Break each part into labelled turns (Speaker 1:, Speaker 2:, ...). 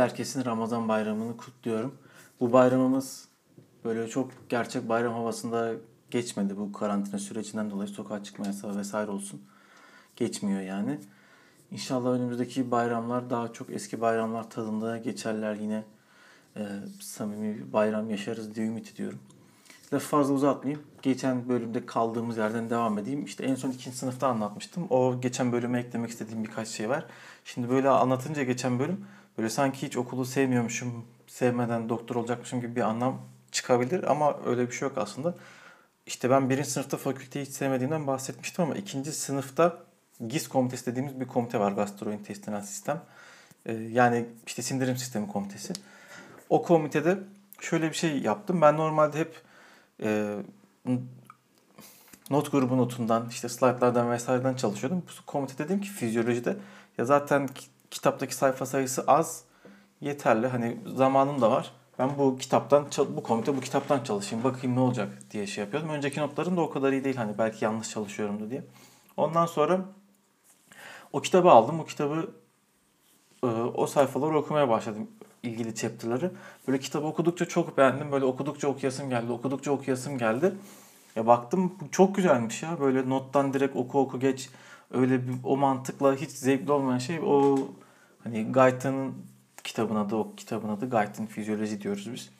Speaker 1: Herkesin Ramazan bayramını kutluyorum. Bu bayramımız böyle çok gerçek bayram havasında geçmedi. Bu karantina sürecinden dolayı sokağa çıkma yasağı vesaire olsun. Geçmiyor yani. İnşallah önümüzdeki bayramlar daha çok eski bayramlar tadında geçerler yine. E, samimi bir bayram yaşarız diye ümit ediyorum. Lafı fazla uzatmayayım. Geçen bölümde kaldığımız yerden devam edeyim. İşte en son ikinci sınıfta anlatmıştım. O geçen bölüme eklemek istediğim birkaç şey var. Şimdi böyle anlatınca geçen bölüm böyle sanki hiç okulu sevmiyormuşum, sevmeden doktor olacakmışım gibi bir anlam çıkabilir. Ama öyle bir şey yok aslında. İşte ben birinci sınıfta fakülteyi hiç sevmediğimden bahsetmiştim ama ikinci sınıfta GIS komitesi dediğimiz bir komite var. Gastrointestinal sistem. Ee, yani işte sindirim sistemi komitesi. O komitede şöyle bir şey yaptım. Ben normalde hep e, not grubu notundan, işte slaytlardan vesaireden çalışıyordum. Bu komite dedim ki fizyolojide ya zaten kitaptaki sayfa sayısı az, yeterli. Hani zamanım da var. Ben bu kitaptan, bu komite bu kitaptan çalışayım, bakayım ne olacak diye şey yapıyordum. Önceki notlarım da o kadar iyi değil. Hani belki yanlış çalışıyorumdu diye. Ondan sonra o kitabı aldım. O kitabı e, o sayfaları okumaya başladım ilgili chapter'ları. Böyle kitabı okudukça çok beğendim. Böyle okudukça okuyasım geldi. Okudukça okuyasım geldi. Ya baktım çok güzelmiş ya. Böyle nottan direkt oku oku geç. Öyle bir o mantıkla hiç zevkli olmayan şey o hani Guyton'ın kitabın adı o kitabın adı Guyton Fizyoloji diyoruz biz.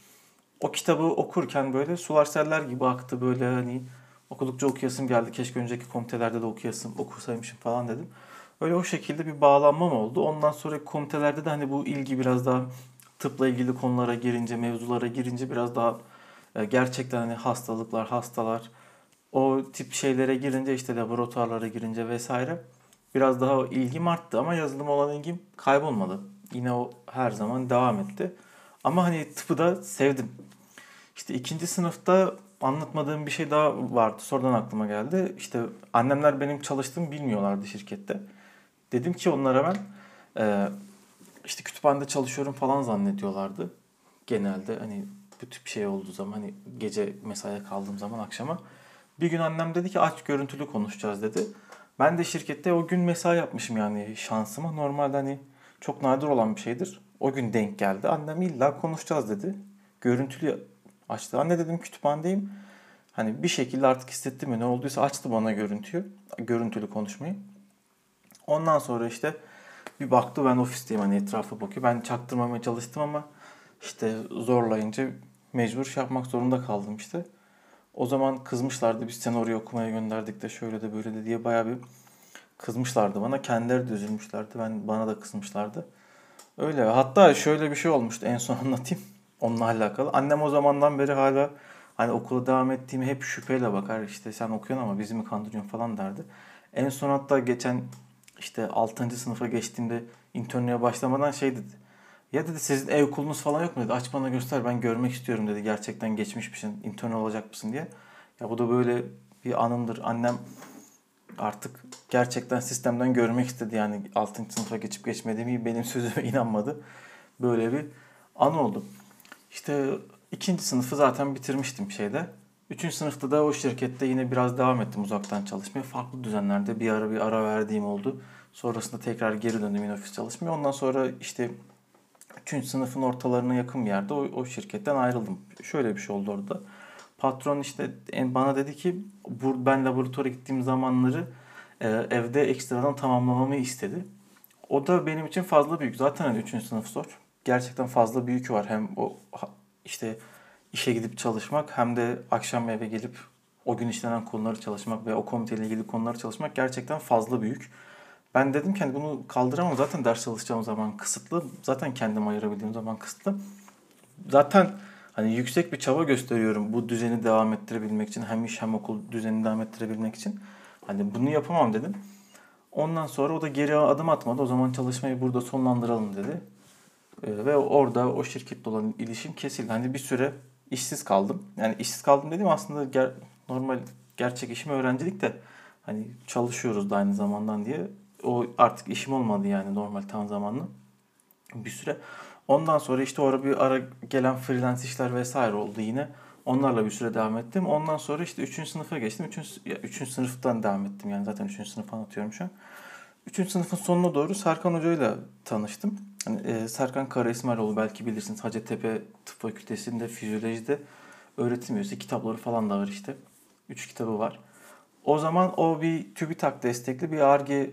Speaker 1: O kitabı okurken böyle sular seller gibi aktı böyle hani okudukça okuyasım geldi. Keşke önceki komitelerde de okuyasım okusaymışım falan dedim. Öyle o şekilde bir bağlanmam oldu. Ondan sonra komitelerde de hani bu ilgi biraz daha tıpla ilgili konulara girince, mevzulara girince biraz daha e, gerçekten hani hastalıklar, hastalar o tip şeylere girince işte laboratuvarlara girince vesaire biraz daha ilgim arttı ama yazılım olan ilgim kaybolmadı. Yine o her zaman devam etti. Ama hani tıpı da sevdim. İşte ikinci sınıfta anlatmadığım bir şey daha vardı. Sonradan aklıma geldi. İşte annemler benim çalıştığımı bilmiyorlardı şirkette. Dedim ki onlara ben e, işte kütüphanede çalışıyorum falan zannediyorlardı. Genelde hani bu tip şey olduğu zaman hani gece mesaiye kaldığım zaman akşama. Bir gün annem dedi ki aç görüntülü konuşacağız dedi. Ben de şirkette o gün mesai yapmışım yani şansıma. Normalde hani çok nadir olan bir şeydir. O gün denk geldi. Annem illa konuşacağız dedi. Görüntülü açtı. Anne dedim kütüphanedeyim. Hani bir şekilde artık hissetti mi ne olduysa açtı bana görüntüyü. Görüntülü konuşmayı. Ondan sonra işte bir baktı ben ofisteyim hani etrafa bakıyor. Ben çaktırmamaya çalıştım ama işte zorlayınca mecbur şey yapmak zorunda kaldım işte. O zaman kızmışlardı biz seni oraya okumaya gönderdik de şöyle de böyle de diye bayağı bir kızmışlardı bana. Kendileri de üzülmüşlerdi. Ben bana da kızmışlardı. Öyle. Hatta şöyle bir şey olmuştu en son anlatayım. Onunla alakalı. Annem o zamandan beri hala hani okula devam ettiğimi hep şüpheyle bakar. İşte sen okuyorsun ama bizi mi kandırıyorsun falan derdi. En son hatta geçen işte 6. sınıfa geçtiğimde internliğe başlamadan şey dedi. Ya dedi sizin ev okulunuz falan yok mu dedi. Aç bana göster ben görmek istiyorum dedi. Gerçekten geçmiş misin, intern olacak mısın diye. Ya bu da böyle bir anımdır. Annem artık gerçekten sistemden görmek istedi. Yani 6. sınıfa geçip geçmediğimi benim sözüme inanmadı. Böyle bir an oldu. İşte ikinci sınıfı zaten bitirmiştim şeyde. Üçüncü sınıfta da o şirkette yine biraz devam ettim uzaktan çalışmaya. Farklı düzenlerde bir ara bir ara verdiğim oldu. Sonrasında tekrar geri döndüm yine ofis çalışmaya. Ondan sonra işte üçüncü sınıfın ortalarına yakın bir yerde o, o şirketten ayrıldım. Şöyle bir şey oldu orada. Patron işte bana dedi ki ben laboratuvara gittiğim zamanları e, evde ekstradan tamamlamamı istedi. O da benim için fazla büyük. Zaten hani üçüncü sınıf zor. Gerçekten fazla büyük var. Hem o işte işe gidip çalışmak hem de akşam eve gelip o gün işlenen konuları çalışmak ve o komiteyle ilgili konuları çalışmak gerçekten fazla büyük. Ben dedim ki hani bunu kaldıramam zaten ders çalışacağım zaman kısıtlı. Zaten kendim ayırabildiğim zaman kısıtlı. Zaten hani yüksek bir çaba gösteriyorum bu düzeni devam ettirebilmek için. Hem iş hem okul düzenini devam ettirebilmek için. Hani bunu yapamam dedim. Ondan sonra o da geri adım atmadı. O zaman çalışmayı burada sonlandıralım dedi. Ee, ve orada o şirketle olan ilişkim kesildi. Hani bir süre işsiz kaldım. Yani işsiz kaldım dedim aslında ger- normal gerçek işim öğrencilik de hani çalışıyoruz da aynı zamandan diye. O artık işim olmadı yani normal tam zamanlı bir süre. Ondan sonra işte orada bir ara gelen freelance işler vesaire oldu yine. Onlarla bir süre devam ettim. Ondan sonra işte 3. sınıfa geçtim. 3. 3. sınıftan devam ettim yani zaten 3. sınıf anlatıyorum şu an. Üçüncü sınıfın sonuna doğru Serkan Hoca ile tanıştım. Hani, e, Serkan Kara İsmailoğlu belki bilirsiniz. Hacettepe Tıp Fakültesi'nde fizyolojide öğretim üyesi. Kitapları falan da var işte. Üç kitabı var. O zaman o bir TÜBİTAK destekli bir ARGE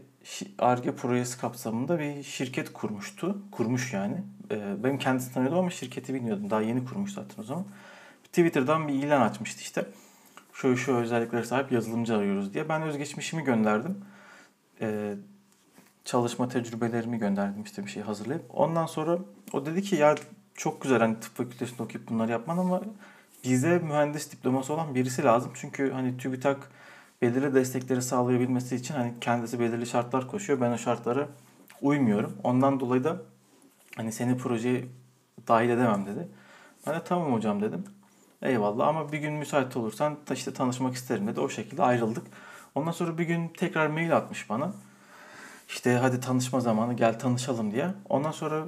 Speaker 1: ARGE projesi kapsamında bir şirket kurmuştu. Kurmuş yani. E, benim kendisini tanıyordum ama şirketi bilmiyordum. Daha yeni kurmuş zaten o zaman. Twitter'dan bir ilan açmıştı işte. Şu şu özelliklere sahip yazılımcı arıyoruz diye. Ben özgeçmişimi gönderdim. Ee, çalışma tecrübelerimi gönderdim işte bir şey hazırlayıp. Ondan sonra o dedi ki ya çok güzel hani tıp fakültesinde okuyup bunları yapman ama bize mühendis diploması olan birisi lazım. Çünkü hani TÜBİTAK belirli destekleri sağlayabilmesi için hani kendisi belirli şartlar koşuyor. Ben o şartlara uymuyorum. Ondan dolayı da hani seni projeye dahil edemem dedi. Ben de tamam hocam dedim. Eyvallah ama bir gün müsait olursan işte tanışmak isterim dedi. O şekilde ayrıldık. Ondan sonra bir gün tekrar mail atmış bana. İşte hadi tanışma zamanı gel tanışalım diye. Ondan sonra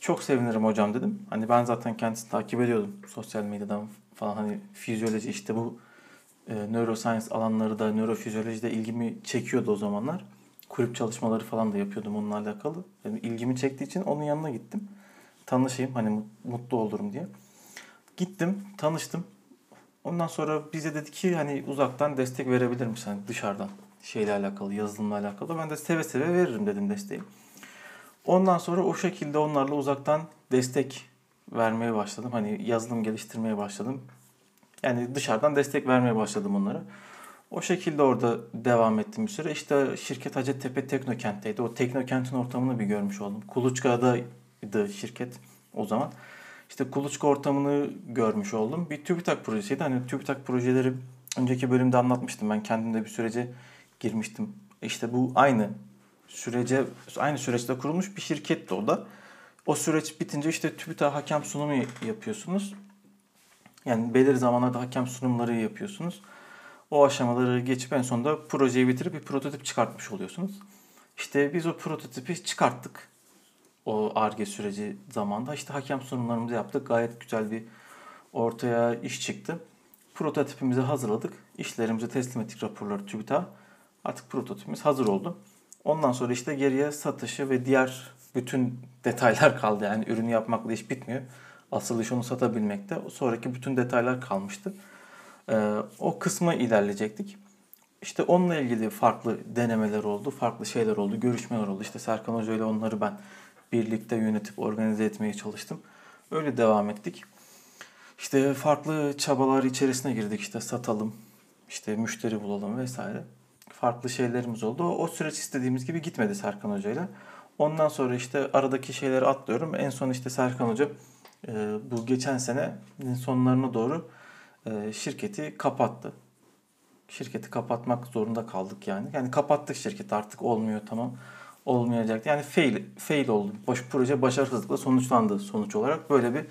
Speaker 1: çok sevinirim hocam dedim. Hani ben zaten kendisini takip ediyordum sosyal medyadan falan hani fizyoloji işte bu e, neuroscience alanları da nörofizyolojide ilgimi çekiyordu o zamanlar. Kulüp çalışmaları falan da yapıyordum onunla alakalı. Yani ilgimi çektiği için onun yanına gittim. Tanışayım hani mutlu olurum diye. Gittim, tanıştım. Ondan sonra bize dedi ki hani uzaktan destek verebilir misin hani dışarıdan şeyle alakalı, yazılımla alakalı. Ben de seve seve veririm dedim desteği. Ondan sonra o şekilde onlarla uzaktan destek vermeye başladım. Hani yazılım geliştirmeye başladım. Yani dışarıdan destek vermeye başladım onlara. O şekilde orada devam ettim bir süre. İşte şirket Hacettepe Teknokent'teydi. O Teknokent'in ortamını bir görmüş oldum. Kuluçka'daydı şirket o zaman. İşte kuluçka ortamını görmüş oldum. Bir TÜBİTAK projesiydi. Hani TÜBİTAK projeleri önceki bölümde anlatmıştım. Ben kendim de bir sürece girmiştim. İşte bu aynı sürece aynı süreçte kurulmuş bir şirketti o da. O süreç bitince işte TÜBİTAK hakem sunumu yapıyorsunuz. Yani belirli zamanlarda hakem sunumları yapıyorsunuz. O aşamaları geçip en sonunda projeyi bitirip bir prototip çıkartmış oluyorsunuz. İşte biz o prototipi çıkarttık o ARGE süreci zamanda. işte hakem sunumlarımızı yaptık. Gayet güzel bir ortaya iş çıktı. Prototipimizi hazırladık. İşlerimizi teslim ettik raporları TÜBİTAK'a. Artık prototipimiz hazır oldu. Ondan sonra işte geriye satışı ve diğer bütün detaylar kaldı. Yani ürünü yapmakla iş bitmiyor. Asıl iş onu satabilmekte. Sonraki bütün detaylar kalmıştı. Ee, o kısma ilerleyecektik. İşte onunla ilgili farklı denemeler oldu, farklı şeyler oldu, görüşmeler oldu. İşte Serkan Hoca ile onları ben birlikte yönetip organize etmeye çalıştım. Öyle devam ettik. İşte farklı çabalar içerisine girdik. İşte satalım, işte müşteri bulalım vesaire. Farklı şeylerimiz oldu. O süreç istediğimiz gibi gitmedi Serkan Hoca ile. Ondan sonra işte aradaki şeyleri atlıyorum. En son işte Serkan Hoca bu geçen senenin sonlarına doğru e, şirketi kapattı. Şirketi kapatmak zorunda kaldık yani. Yani kapattık şirketi artık olmuyor tamam olmayacaktı. Yani fail, fail oldu. Baş, proje başarısızlıkla sonuçlandı sonuç olarak. Böyle bir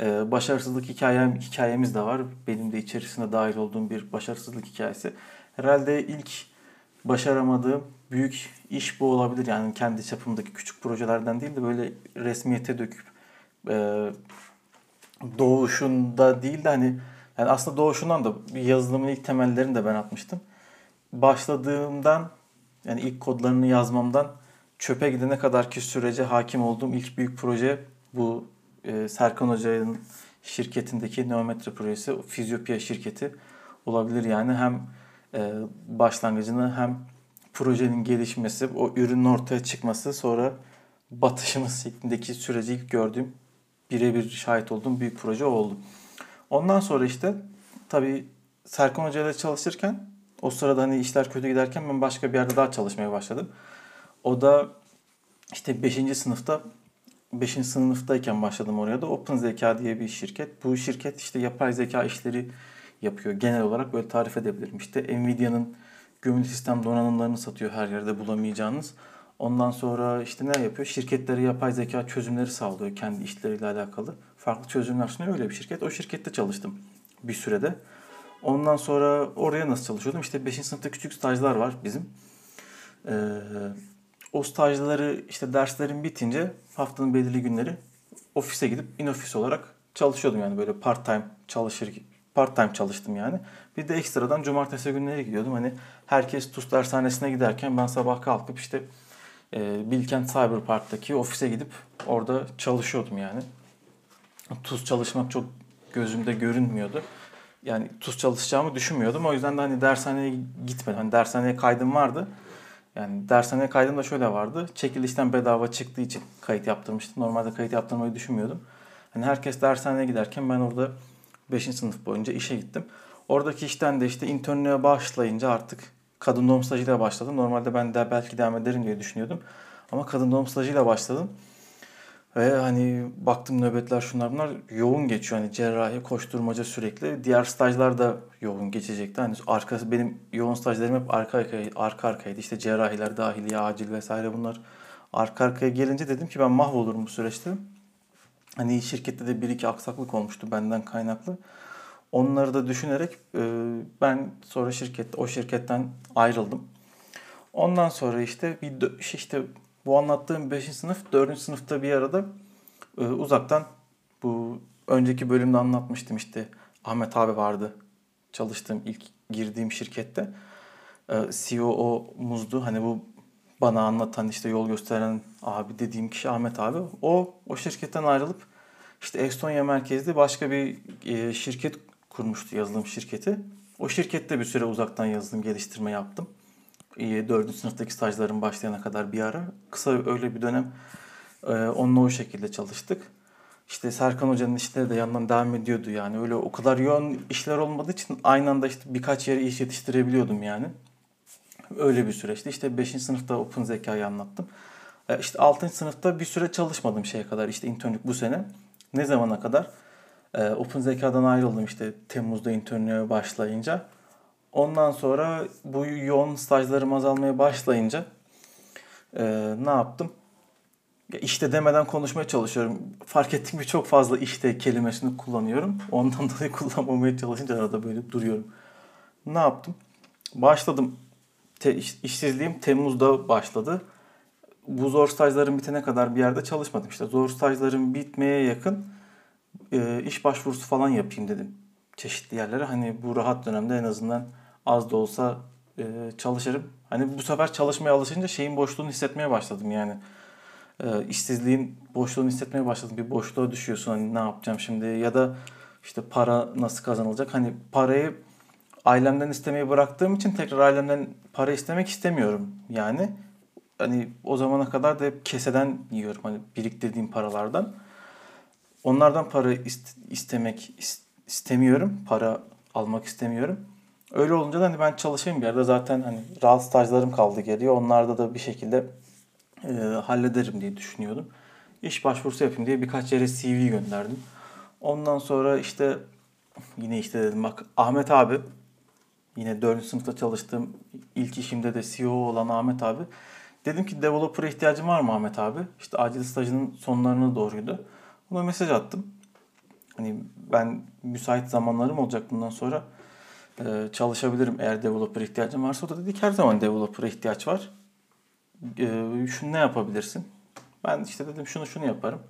Speaker 1: e, başarısızlık hikayem, hikayemiz de var. Benim de içerisinde dahil olduğum bir başarısızlık hikayesi. Herhalde ilk başaramadığım büyük iş bu olabilir. Yani kendi çapımdaki küçük projelerden değil de böyle resmiyete döküp e, doğuşunda değil de hani yani aslında doğuşundan da yazılımın ilk temellerini de ben atmıştım. Başladığımdan yani ilk kodlarını yazmamdan çöpe gidene kadar ki sürece hakim olduğum ilk büyük proje bu e, Serkan Hoca'nın şirketindeki Neometre projesi, Fizyopia şirketi olabilir. Yani hem e, başlangıcını hem projenin gelişmesi, o ürünün ortaya çıkması, sonra batışımız şeklindeki süreci ilk gördüğüm, birebir şahit olduğum büyük proje oldu. Ondan sonra işte tabii Serkan Hoca ile çalışırken o sırada hani işler kötü giderken ben başka bir yerde daha çalışmaya başladım. O da işte 5. sınıfta 5. sınıftayken başladım oraya da Open Zeka diye bir şirket. Bu şirket işte yapay zeka işleri yapıyor. Genel olarak böyle tarif edebilirim. İşte Nvidia'nın gömülü sistem donanımlarını satıyor her yerde bulamayacağınız. Ondan sonra işte ne yapıyor? Şirketlere yapay zeka çözümleri sağlıyor kendi işleriyle alakalı. Farklı çözümler sunuyor öyle bir şirket. O şirkette çalıştım bir sürede. Ondan sonra oraya nasıl çalışıyordum? İşte 5. sınıfta küçük stajlar var bizim. Ee, o stajları işte derslerin bitince haftanın belirli günleri ofise gidip in ofis olarak çalışıyordum yani böyle part time çalışır part time çalıştım yani. Bir de ekstradan cumartesi günleri gidiyordum. Hani herkes TUS dershanesine giderken ben sabah kalkıp işte e, Bilkent Cyber Park'taki ofise gidip orada çalışıyordum yani. TUS çalışmak çok gözümde görünmüyordu. Yani TUS çalışacağımı düşünmüyordum. O yüzden de hani dershaneye gitmedim. Hani dershaneye kaydım vardı. Yani dershaneye kaydım da şöyle vardı. Çekilişten bedava çıktığı için kayıt yaptırmıştım. Normalde kayıt yaptırmayı düşünmüyordum. Hani herkes dershaneye giderken ben orada 5. sınıf boyunca işe gittim. Oradaki işten de işte internliğe başlayınca artık kadın doğum stajıyla başladım. Normalde ben de belki devam ederim diye düşünüyordum. Ama kadın doğum stajıyla başladım. Ve hani baktım nöbetler şunlar bunlar yoğun geçiyor. Hani cerrahi koşturmaca sürekli. Diğer stajlar da yoğun geçecekti. Hani arkası benim yoğun stajlarım hep arka arkaya, arka arkaydı. İşte cerrahiler, dahiliye, acil vesaire bunlar arka arkaya gelince dedim ki ben mahvolurum bu süreçte. Hani şirkette de bir iki aksaklık olmuştu benden kaynaklı. Onları da düşünerek e, ben sonra şirket o şirketten ayrıldım. Ondan sonra işte bir işte bu anlattığım 5. sınıf 4. sınıfta bir arada e, uzaktan bu önceki bölümde anlatmıştım işte Ahmet abi vardı çalıştığım ilk girdiğim şirkette. E, COO'muzdu. Hani bu bana anlatan işte yol gösteren abi dediğim kişi Ahmet abi. O o şirketten ayrılıp işte Estonya merkezli başka bir şirket kurmuştu yazılım şirketi. O şirkette bir süre uzaktan yazılım geliştirme yaptım. E, 4. sınıftaki stajlarım başlayana kadar bir ara. Kısa öyle bir dönem e, onunla o şekilde çalıştık. İşte Serkan Hoca'nın işleri de yandan devam ediyordu yani. Öyle o kadar yoğun işler olmadığı için aynı anda işte birkaç yere iş yetiştirebiliyordum yani. Öyle bir süreçti. İşte 5. sınıfta Open Zeka'yı anlattım. E, işte 6. sınıfta bir süre çalışmadım şeye kadar. İşte internlük bu sene. Ne zamana kadar? E, Open Zeka'dan ayrıldım işte Temmuz'da internlüğe başlayınca. Ondan sonra bu yoğun stajlarım azalmaya başlayınca e, ne yaptım? Ya işte demeden konuşmaya çalışıyorum. Fark ettim ki çok fazla işte kelimesini kullanıyorum. Ondan dolayı kullanmamaya çalışınca arada böyle duruyorum. Ne yaptım? Başladım. Te, iş, işsizliğim Temmuz'da başladı. Bu zor stajlarım bitene kadar bir yerde çalışmadım. İşte zor stajlarım bitmeye yakın e, iş başvurusu falan yapayım dedim. Çeşitli yerlere. Hani bu rahat dönemde en azından az da olsa e, çalışırım. Hani bu sefer çalışmaya alışınca şeyin boşluğunu hissetmeye başladım yani. E, işsizliğin boşluğunu hissetmeye başladım. Bir boşluğa düşüyorsun hani ne yapacağım şimdi ya da işte para nasıl kazanılacak. Hani parayı ailemden istemeyi bıraktığım için tekrar ailemden para istemek istemiyorum yani. Hani o zamana kadar da hep keseden yiyorum hani biriktirdiğim paralardan. Onlardan para istemek istemiyorum. Para almak istemiyorum. Öyle olunca da hani ben çalışayım bir yerde zaten hani rahat stajlarım kaldı geriye. Onlarda da bir şekilde e, hallederim diye düşünüyordum. İş başvurusu yapayım diye birkaç yere CV gönderdim. Ondan sonra işte yine işte dedim bak Ahmet abi yine 4. sınıfta çalıştığım ilk işimde de CEO olan Ahmet abi. Dedim ki developer ihtiyacım var mı Ahmet abi? İşte acil stajının sonlarına doğruydu. Ona mesaj attım. Hani ben müsait zamanlarım olacak bundan sonra e, çalışabilirim eğer developer ihtiyacım varsa. O da dedi ki her zaman developer'a ihtiyaç var. E, şunu ne yapabilirsin? Ben işte dedim şunu şunu yaparım.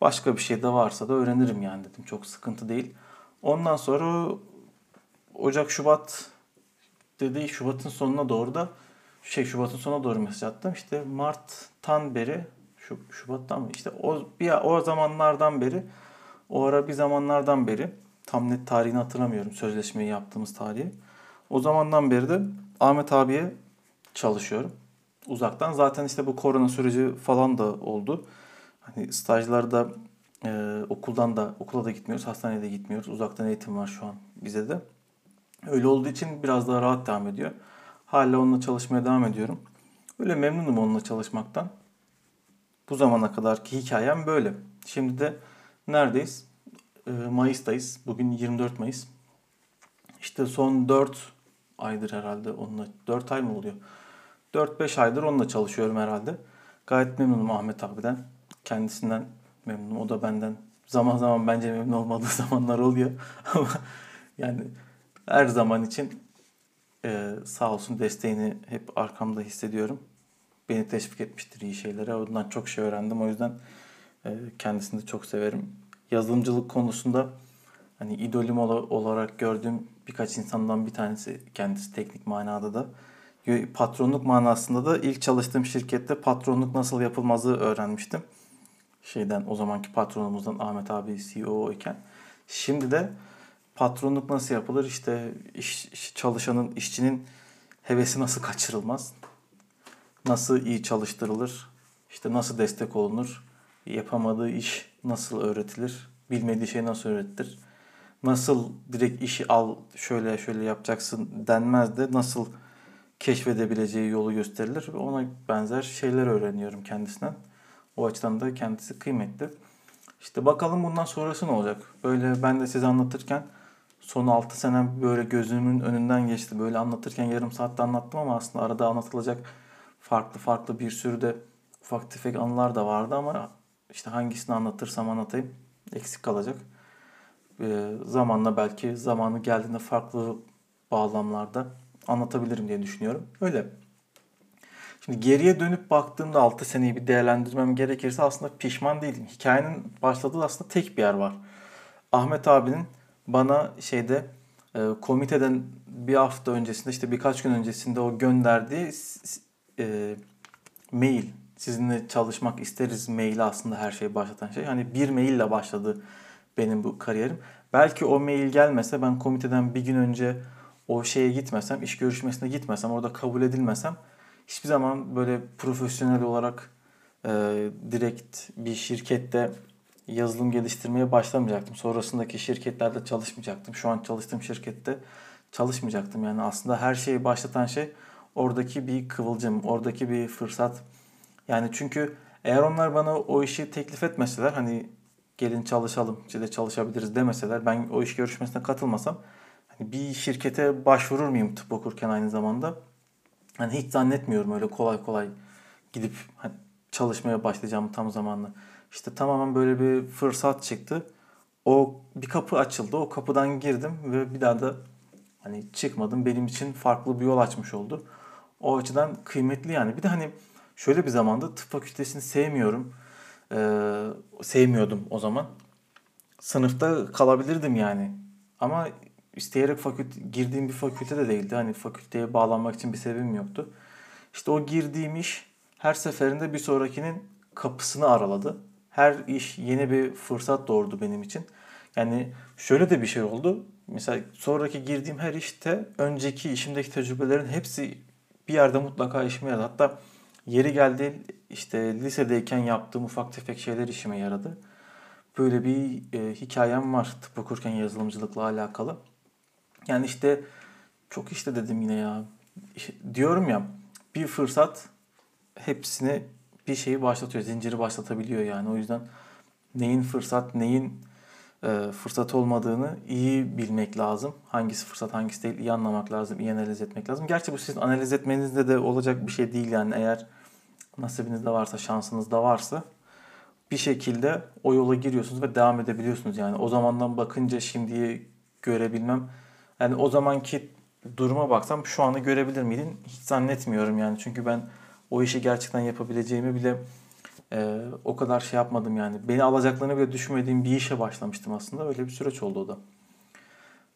Speaker 1: Başka bir şey de varsa da öğrenirim yani dedim. Çok sıkıntı değil. Ondan sonra Ocak, Şubat dedi Şubat'ın sonuna doğru da şey Şubat'ın sonuna doğru mesaj attım. İşte Mart'tan beri şu Şubat'tan mı? İşte o bir o zamanlardan beri o ara bir zamanlardan beri tam net tarihini hatırlamıyorum sözleşmeyi yaptığımız tarihi. O zamandan beri de Ahmet abiye çalışıyorum. Uzaktan zaten işte bu korona süreci falan da oldu. Hani stajlarda e, okuldan da okula da gitmiyoruz, hastaneye de gitmiyoruz. Uzaktan eğitim var şu an bize de. Öyle olduğu için biraz daha rahat devam ediyor. Hala onunla çalışmaya devam ediyorum. Öyle memnunum onunla çalışmaktan. Bu zamana kadarki hikayem böyle. Şimdi de neredeyiz? Ee, Mayıs'tayız. Bugün 24 Mayıs. İşte son 4 aydır herhalde onunla. 4 ay mı oluyor? 4-5 aydır onunla çalışıyorum herhalde. Gayet memnunum Ahmet abiden. Kendisinden memnunum. O da benden zaman zaman bence memnun olmadığı zamanlar oluyor. Ama yani her zaman için e, sağ olsun desteğini hep arkamda hissediyorum beni teşvik etmiştir iyi şeylere. Ondan çok şey öğrendim. O yüzden e, kendisini de çok severim. Yazılımcılık konusunda hani idolüm olarak gördüğüm birkaç insandan bir tanesi kendisi teknik manada da. Patronluk manasında da ilk çalıştığım şirkette patronluk nasıl yapılmazı öğrenmiştim. Şeyden o zamanki patronumuzdan Ahmet abi CEO iken. Şimdi de patronluk nasıl yapılır? İşte iş, çalışanın, işçinin hevesi nasıl kaçırılmaz? Nasıl iyi çalıştırılır? İşte nasıl destek olunur? Yapamadığı iş nasıl öğretilir? Bilmediği şey nasıl öğretilir? Nasıl direkt işi al şöyle şöyle yapacaksın denmez de nasıl keşfedebileceği yolu gösterilir. Ona benzer şeyler öğreniyorum kendisinden. O açıdan da kendisi kıymetli. İşte bakalım bundan sonrası ne olacak? Böyle ben de size anlatırken son 6 senem böyle gözümün önünden geçti. Böyle anlatırken yarım saatte anlattım ama aslında arada anlatılacak farklı farklı bir sürü de ufak tefek anılar da vardı ama işte hangisini anlatırsam anlatayım eksik kalacak. Ee, zamanla belki zamanı geldiğinde farklı bağlamlarda anlatabilirim diye düşünüyorum. Öyle. Şimdi geriye dönüp baktığımda 6 seneyi bir değerlendirmem gerekirse aslında pişman değilim. Hikayenin başladığı aslında tek bir yer var. Ahmet abinin bana şeyde e, komiteden bir hafta öncesinde işte birkaç gün öncesinde o gönderdiği e, mail sizinle çalışmak isteriz maili aslında her şeyi başlatan şey. Hani bir maille başladı benim bu kariyerim. Belki o mail gelmese ben komiteden bir gün önce o şeye gitmesem, iş görüşmesine gitmesem, orada kabul edilmesem hiçbir zaman böyle profesyonel olarak e, direkt bir şirkette yazılım geliştirmeye başlamayacaktım. Sonrasındaki şirketlerde çalışmayacaktım. Şu an çalıştığım şirkette çalışmayacaktım. Yani aslında her şeyi başlatan şey oradaki bir kıvılcım, oradaki bir fırsat. Yani çünkü eğer onlar bana o işi teklif etmeseler hani gelin çalışalım, işte çalışabiliriz demeseler ben o iş görüşmesine katılmasam hani bir şirkete başvurur muyum tıp okurken aynı zamanda? Hani hiç zannetmiyorum öyle kolay kolay gidip hani çalışmaya başlayacağım tam zamanlı. İşte tamamen böyle bir fırsat çıktı. O bir kapı açıldı. O kapıdan girdim ve bir daha da hani çıkmadım. Benim için farklı bir yol açmış oldu. O açıdan kıymetli yani. Bir de hani şöyle bir zamanda tıp fakültesini sevmiyorum. Ee, sevmiyordum o zaman. Sınıfta kalabilirdim yani. Ama isteyerek fakülte, girdiğim bir fakülte de değildi. Hani fakülteye bağlanmak için bir sebebim yoktu. İşte o girdiğim iş her seferinde bir sonrakinin kapısını araladı. Her iş yeni bir fırsat doğurdu benim için. Yani şöyle de bir şey oldu. Mesela sonraki girdiğim her işte önceki işimdeki tecrübelerin hepsi bir yerde mutlaka işime yaradı. Hatta yeri geldi işte lisedeyken yaptığım ufak tefek şeyler işime yaradı. Böyle bir e, hikayem var tıp okurken yazılımcılıkla alakalı. Yani işte çok işte dedim yine ya. Diyorum ya bir fırsat hepsini bir şeyi başlatıyor. Zinciri başlatabiliyor yani. O yüzden neyin fırsat, neyin fırsat olmadığını iyi bilmek lazım. Hangisi fırsat, hangisi değil iyi anlamak lazım, iyi analiz etmek lazım. Gerçi bu sizin analiz etmenizde de olacak bir şey değil yani. Eğer nasibinizde varsa, şansınızda varsa bir şekilde o yola giriyorsunuz ve devam edebiliyorsunuz yani. O zamandan bakınca şimdiyi görebilmem yani o zamanki duruma baksam şu anı görebilir miydin? Hiç zannetmiyorum yani. Çünkü ben o işi gerçekten yapabileceğimi bile e, o kadar şey yapmadım yani. Beni alacaklarını bile düşünmediğim bir işe başlamıştım aslında. Öyle bir süreç oldu o da.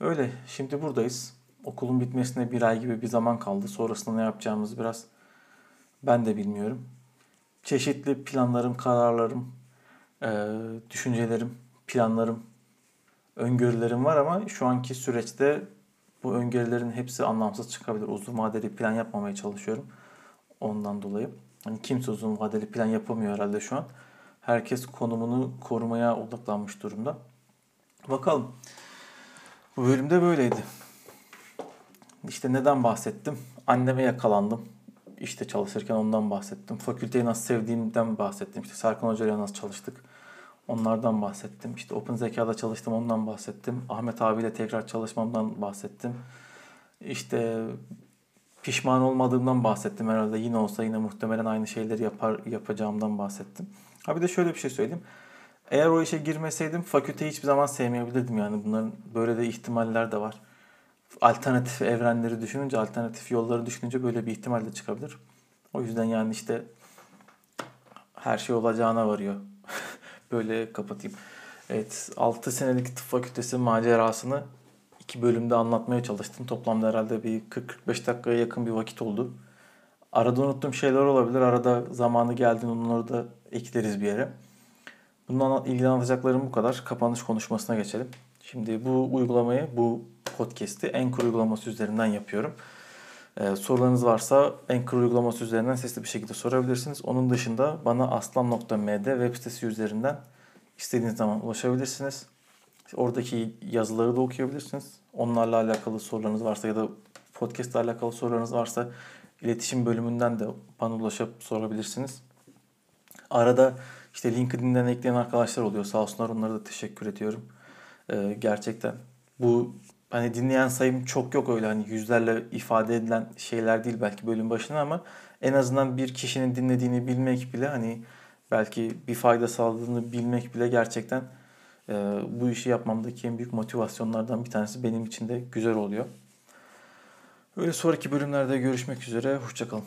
Speaker 1: Öyle. Şimdi buradayız. Okulun bitmesine bir ay gibi bir zaman kaldı. Sonrasında ne yapacağımızı biraz ben de bilmiyorum. Çeşitli planlarım, kararlarım, e, düşüncelerim, planlarım, öngörülerim var ama şu anki süreçte bu öngörülerin hepsi anlamsız çıkabilir. Uzun vadeli plan yapmamaya çalışıyorum. Ondan dolayı. Hani kimse uzun vadeli plan yapamıyor herhalde şu an. Herkes konumunu korumaya odaklanmış durumda. Bakalım. Bu bölümde böyleydi. İşte neden bahsettim? Anneme yakalandım. İşte çalışırken ondan bahsettim. Fakülteyi nasıl sevdiğimden bahsettim. İşte Serkan Hoca ile nasıl çalıştık. Onlardan bahsettim. İşte Open Zeka'da çalıştım ondan bahsettim. Ahmet abiyle tekrar çalışmamdan bahsettim. İşte pişman olmadığımdan bahsettim herhalde. Yine olsa yine muhtemelen aynı şeyleri yapar yapacağımdan bahsettim. Ha bir de şöyle bir şey söyleyeyim. Eğer o işe girmeseydim fakülteyi hiçbir zaman sevmeyebilirdim yani. Bunların böyle de ihtimaller de var. Alternatif evrenleri düşününce, alternatif yolları düşününce böyle bir ihtimal de çıkabilir. O yüzden yani işte her şey olacağına varıyor. Böyle kapatayım. Evet 6 senelik tıp fakültesi macerasını iki bölümde anlatmaya çalıştım. Toplamda herhalde bir 40-45 dakikaya yakın bir vakit oldu. Arada unuttuğum şeyler olabilir. Arada zamanı geldiğinde onları da ekleriz bir yere. Bundan ilgili anlatacaklarım bu kadar. Kapanış konuşmasına geçelim. Şimdi bu uygulamayı, bu podcast'i Anchor uygulaması üzerinden yapıyorum. Ee, sorularınız varsa Anchor uygulaması üzerinden sesli bir şekilde sorabilirsiniz. Onun dışında bana aslan.md web sitesi üzerinden istediğiniz zaman ulaşabilirsiniz. Oradaki yazıları da okuyabilirsiniz. Onlarla alakalı sorularınız varsa ya da podcast ile alakalı sorularınız varsa iletişim bölümünden de bana ulaşıp sorabilirsiniz. Arada işte LinkedIn'den ekleyen arkadaşlar oluyor. Sağ olsunlar onlara da teşekkür ediyorum. Ee, gerçekten bu hani dinleyen sayım çok yok öyle hani yüzlerle ifade edilen şeyler değil belki bölüm başına ama en azından bir kişinin dinlediğini bilmek bile hani belki bir fayda sağladığını bilmek bile gerçekten e, bu işi yapmamdaki en büyük motivasyonlardan bir tanesi benim için de güzel oluyor. Öyle sonraki bölümlerde görüşmek üzere. Hoşçakalın.